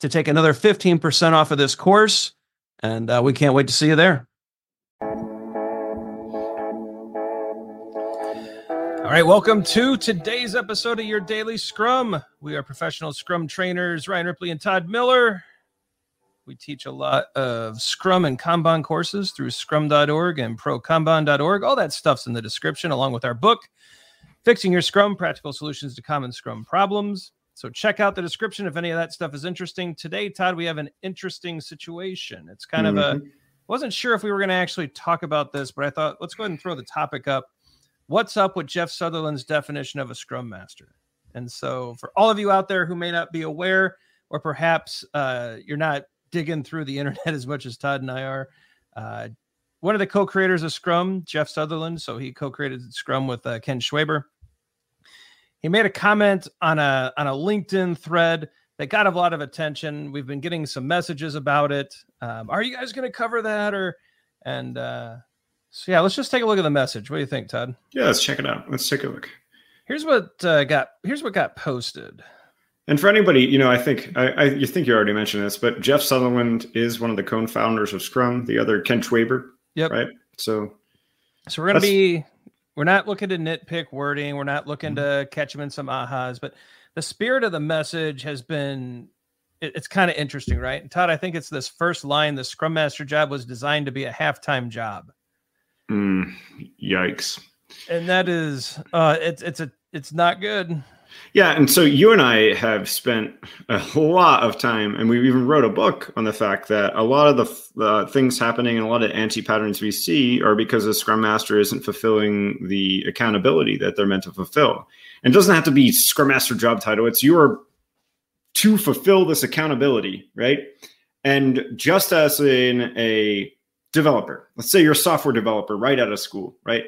to take another 15% off of this course. And uh, we can't wait to see you there. All right, welcome to today's episode of your daily Scrum. We are professional Scrum trainers, Ryan Ripley and Todd Miller. We teach a lot of Scrum and Kanban courses through scrum.org and prokanban.org. All that stuff's in the description, along with our book, Fixing Your Scrum Practical Solutions to Common Scrum Problems. So check out the description if any of that stuff is interesting. Today, Todd, we have an interesting situation. It's kind mm-hmm. of a mm-hmm. wasn't sure if we were going to actually talk about this, but I thought let's go ahead and throw the topic up. What's up with Jeff Sutherland's definition of a scrum master? And so, for all of you out there who may not be aware, or perhaps uh, you're not digging through the internet as much as Todd and I are, uh, one of the co-creators of Scrum, Jeff Sutherland, so he co-created Scrum with uh, Ken Schwaber he made a comment on a on a LinkedIn thread that got a lot of attention. We've been getting some messages about it. Um, are you guys going to cover that or? And uh, so yeah, let's just take a look at the message. What do you think, Todd? Yeah, let's check it out. Let's take a look. Here's what uh, got. Here's what got posted. And for anybody, you know, I think I, I you think you already mentioned this, but Jeff Sutherland is one of the co-founders of Scrum. The other Ken Schwaber. Yep. Right. So. So we're gonna be we're not looking to nitpick wording. We're not looking mm-hmm. to catch them in some ahas, but the spirit of the message has been it, it's kind of interesting, right? And Todd, I think it's this first line the Scrum Master job was designed to be a halftime job. Mm, yikes. And that is uh it's it's a it's not good. Yeah, and so you and I have spent a lot of time, and we even wrote a book on the fact that a lot of the uh, things happening and a lot of anti patterns we see are because the Scrum Master isn't fulfilling the accountability that they're meant to fulfill. And it doesn't have to be Scrum Master job title; it's your to fulfill this accountability, right? And just as in a developer, let's say you're a software developer right out of school, right?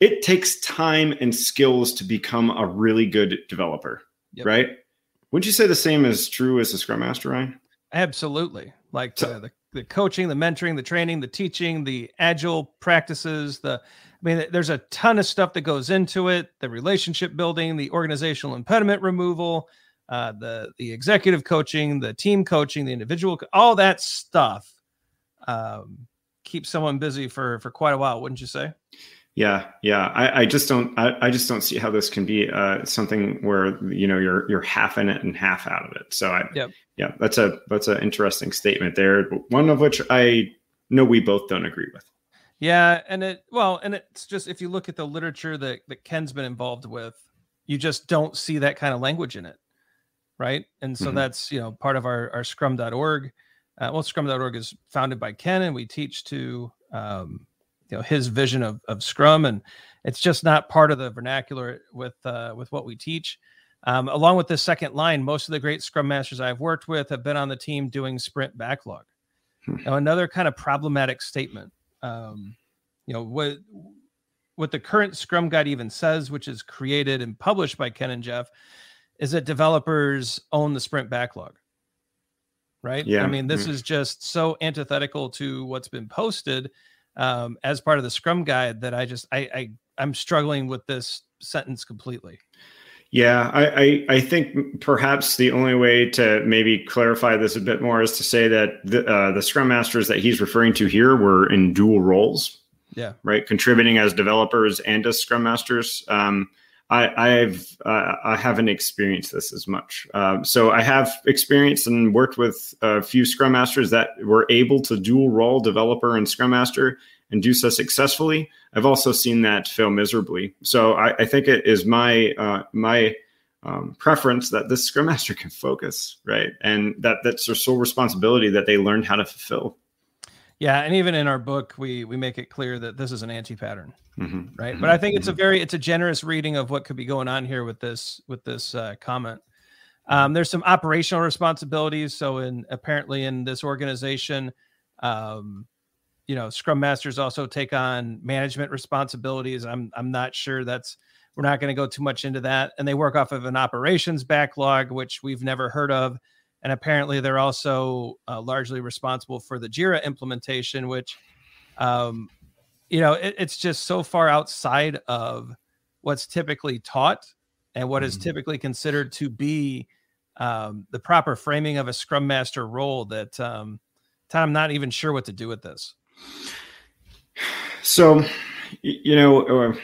It takes time and skills to become a really good developer, yep. right? Wouldn't you say the same is true as a scrum master, Ryan? Absolutely. Like so, the, the coaching, the mentoring, the training, the teaching, the agile practices, the I mean, there's a ton of stuff that goes into it. The relationship building, the organizational impediment removal, uh, the the executive coaching, the team coaching, the individual, all that stuff um, keeps someone busy for for quite a while, wouldn't you say? Yeah, yeah. I, I just don't. I, I, just don't see how this can be uh, something where you know you're you're half in it and half out of it. So I, yep. yeah, that's a that's an interesting statement there. One of which I know we both don't agree with. Yeah, and it well, and it's just if you look at the literature that that Ken's been involved with, you just don't see that kind of language in it, right? And so mm-hmm. that's you know part of our our Scrum.org. Uh, well, Scrum.org is founded by Ken, and we teach to um, you know his vision of, of Scrum, and it's just not part of the vernacular with uh, with what we teach. Um, along with this second line, most of the great Scrum masters I've worked with have been on the team doing sprint backlog. Hmm. Now, another kind of problematic statement. Um, you know what what the current Scrum Guide even says, which is created and published by Ken and Jeff, is that developers own the sprint backlog. Right. Yeah. I mean, this mm-hmm. is just so antithetical to what's been posted um, as part of the Scrum guide that I just I, I I'm struggling with this sentence completely. Yeah, I, I, I think perhaps the only way to maybe clarify this a bit more is to say that the, uh, the Scrum Masters that he's referring to here were in dual roles. Yeah. Right, contributing as developers and as Scrum Masters. Um, I, I've uh, I haven't experienced this as much. Um, so I have experienced and worked with a few Scrum Masters that were able to dual role developer and Scrum Master and do so successfully. I've also seen that fail miserably. So I, I think it is my uh, my um, preference that this Scrum Master can focus right, and that that's their sole responsibility that they learned how to fulfill. Yeah, and even in our book, we we make it clear that this is an anti-pattern, mm-hmm. right? Mm-hmm. But I think it's a mm-hmm. very it's a generous reading of what could be going on here with this with this uh, comment. Um, there's some operational responsibilities. So, in apparently in this organization, um, you know, Scrum Masters also take on management responsibilities. I'm I'm not sure that's we're not going to go too much into that. And they work off of an operations backlog, which we've never heard of and apparently they're also uh, largely responsible for the Jira implementation, which, um, you know, it, it's just so far outside of what's typically taught and what is mm-hmm. typically considered to be um, the proper framing of a Scrum Master role that um, I'm not even sure what to do with this. So, you know.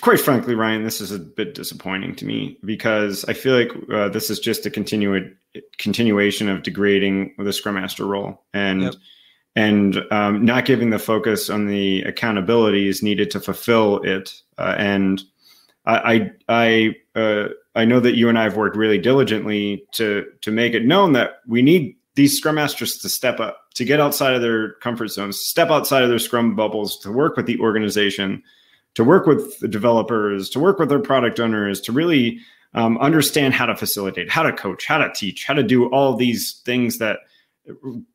Quite frankly, Ryan, this is a bit disappointing to me because I feel like uh, this is just a continu- continuation of degrading the Scrum Master role and yep. and um, not giving the focus on the accountabilities needed to fulfill it. Uh, and I I I, uh, I know that you and I have worked really diligently to to make it known that we need these Scrum Masters to step up, to get outside of their comfort zones, step outside of their Scrum bubbles, to work with the organization to work with the developers, to work with their product owners, to really um, understand how to facilitate, how to coach, how to teach, how to do all these things that,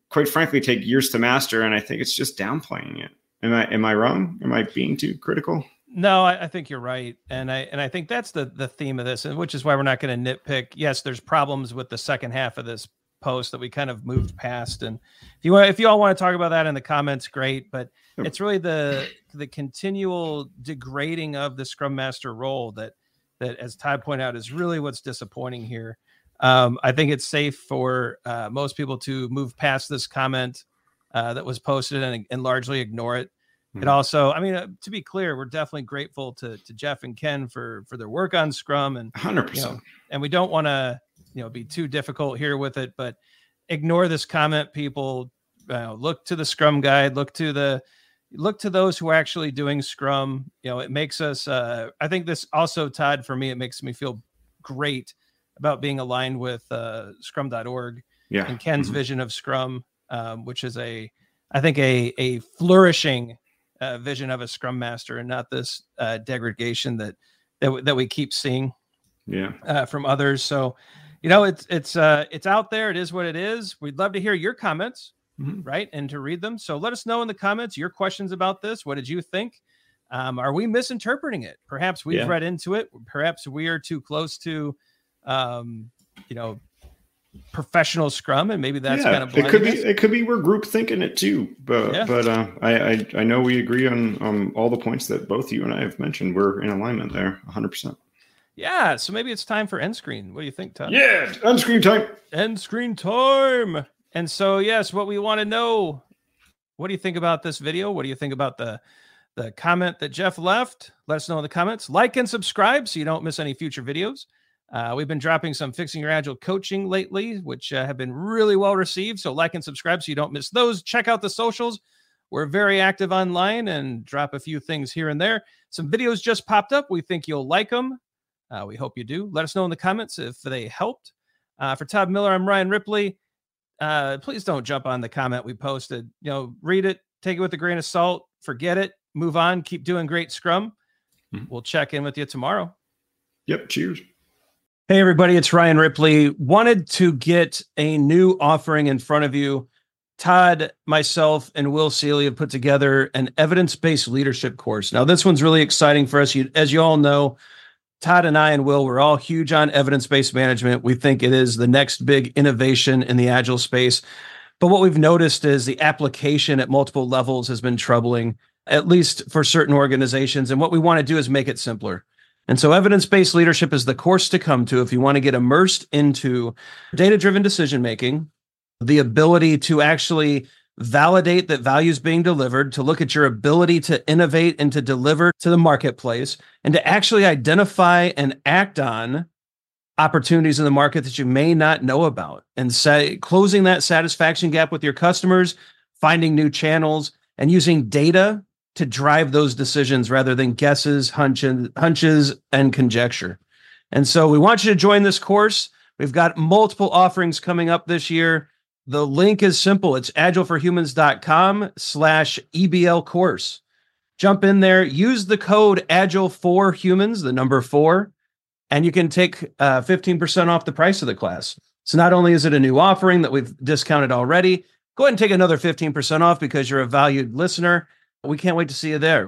quite frankly, take years to master. And I think it's just downplaying it. Am I am I wrong? Am I being too critical? No, I, I, think you're right, and I and I think that's the the theme of this, and which is why we're not going to nitpick. Yes, there's problems with the second half of this post that we kind of moved past, and if you want, if you all want to talk about that in the comments, great. But it's really the the continual degrading of the scrum master role that that as todd pointed out is really what's disappointing here um, i think it's safe for uh, most people to move past this comment uh, that was posted and, and largely ignore it mm-hmm. it hmm. also i mean uh, to be clear we're definitely grateful to, to jeff and ken for for their work on scrum and 100% you know, and we don't want to you know be too difficult here with it but ignore this comment people uh, look to the scrum guide look to the look to those who are actually doing scrum you know it makes us uh, i think this also todd for me it makes me feel great about being aligned with uh, scrum.org yeah. and ken's mm-hmm. vision of scrum um, which is a i think a a flourishing uh, vision of a scrum master and not this uh, degradation that that, that we keep seeing yeah. uh, from others. So you know it's it's uh it's out there. It is what it is. We'd love to hear your comments mm-hmm. right? And to read them. So let us know in the comments your questions about this. What did you think? Um, are we misinterpreting it? Perhaps we've yeah. read into it. Perhaps we are too close to, um, you know, professional scrum, and maybe that's yeah, kind of it could be. It could be we're group thinking it too. But yeah. but uh, I, I I know we agree on on all the points that both you and I have mentioned. We're in alignment there, 100. percent Yeah, so maybe it's time for end screen. What do you think, Todd? Yeah, end screen time. End screen time. And so, yes, what we want to know, what do you think about this video? What do you think about the the comment that Jeff left? Let us know in the comments. Like and subscribe so you don't miss any future videos. Uh, we've been dropping some fixing your agile coaching lately, which uh, have been really well received. So like and subscribe so you don't miss those. Check out the socials. We're very active online and drop a few things here and there. Some videos just popped up. We think you'll like them. Uh, we hope you do. Let us know in the comments if they helped. Uh, for Todd Miller, I'm Ryan Ripley uh, please don't jump on the comment we posted. You know, read it, take it with a grain of salt, forget it, move on, keep doing great scrum. Mm-hmm. We'll check in with you tomorrow. Yep. Cheers. Hey, everybody, it's Ryan Ripley. Wanted to get a new offering in front of you. Todd, myself, and Will Seeley have put together an evidence based leadership course. Now, this one's really exciting for us. You, as you all know, Todd and I and Will, we're all huge on evidence based management. We think it is the next big innovation in the agile space. But what we've noticed is the application at multiple levels has been troubling, at least for certain organizations. And what we want to do is make it simpler. And so, evidence based leadership is the course to come to if you want to get immersed into data driven decision making, the ability to actually validate that value is being delivered, to look at your ability to innovate and to deliver to the marketplace, and to actually identify and act on opportunities in the market that you may not know about and say closing that satisfaction gap with your customers, finding new channels, and using data to drive those decisions rather than guesses, hunches, hunches, and conjecture. And so we want you to join this course. We've got multiple offerings coming up this year. The link is simple. It's agileforhumans.com slash EBL course. Jump in there, use the code Agile for Humans, the number four, and you can take uh, 15% off the price of the class. So not only is it a new offering that we've discounted already, go ahead and take another 15% off because you're a valued listener. We can't wait to see you there.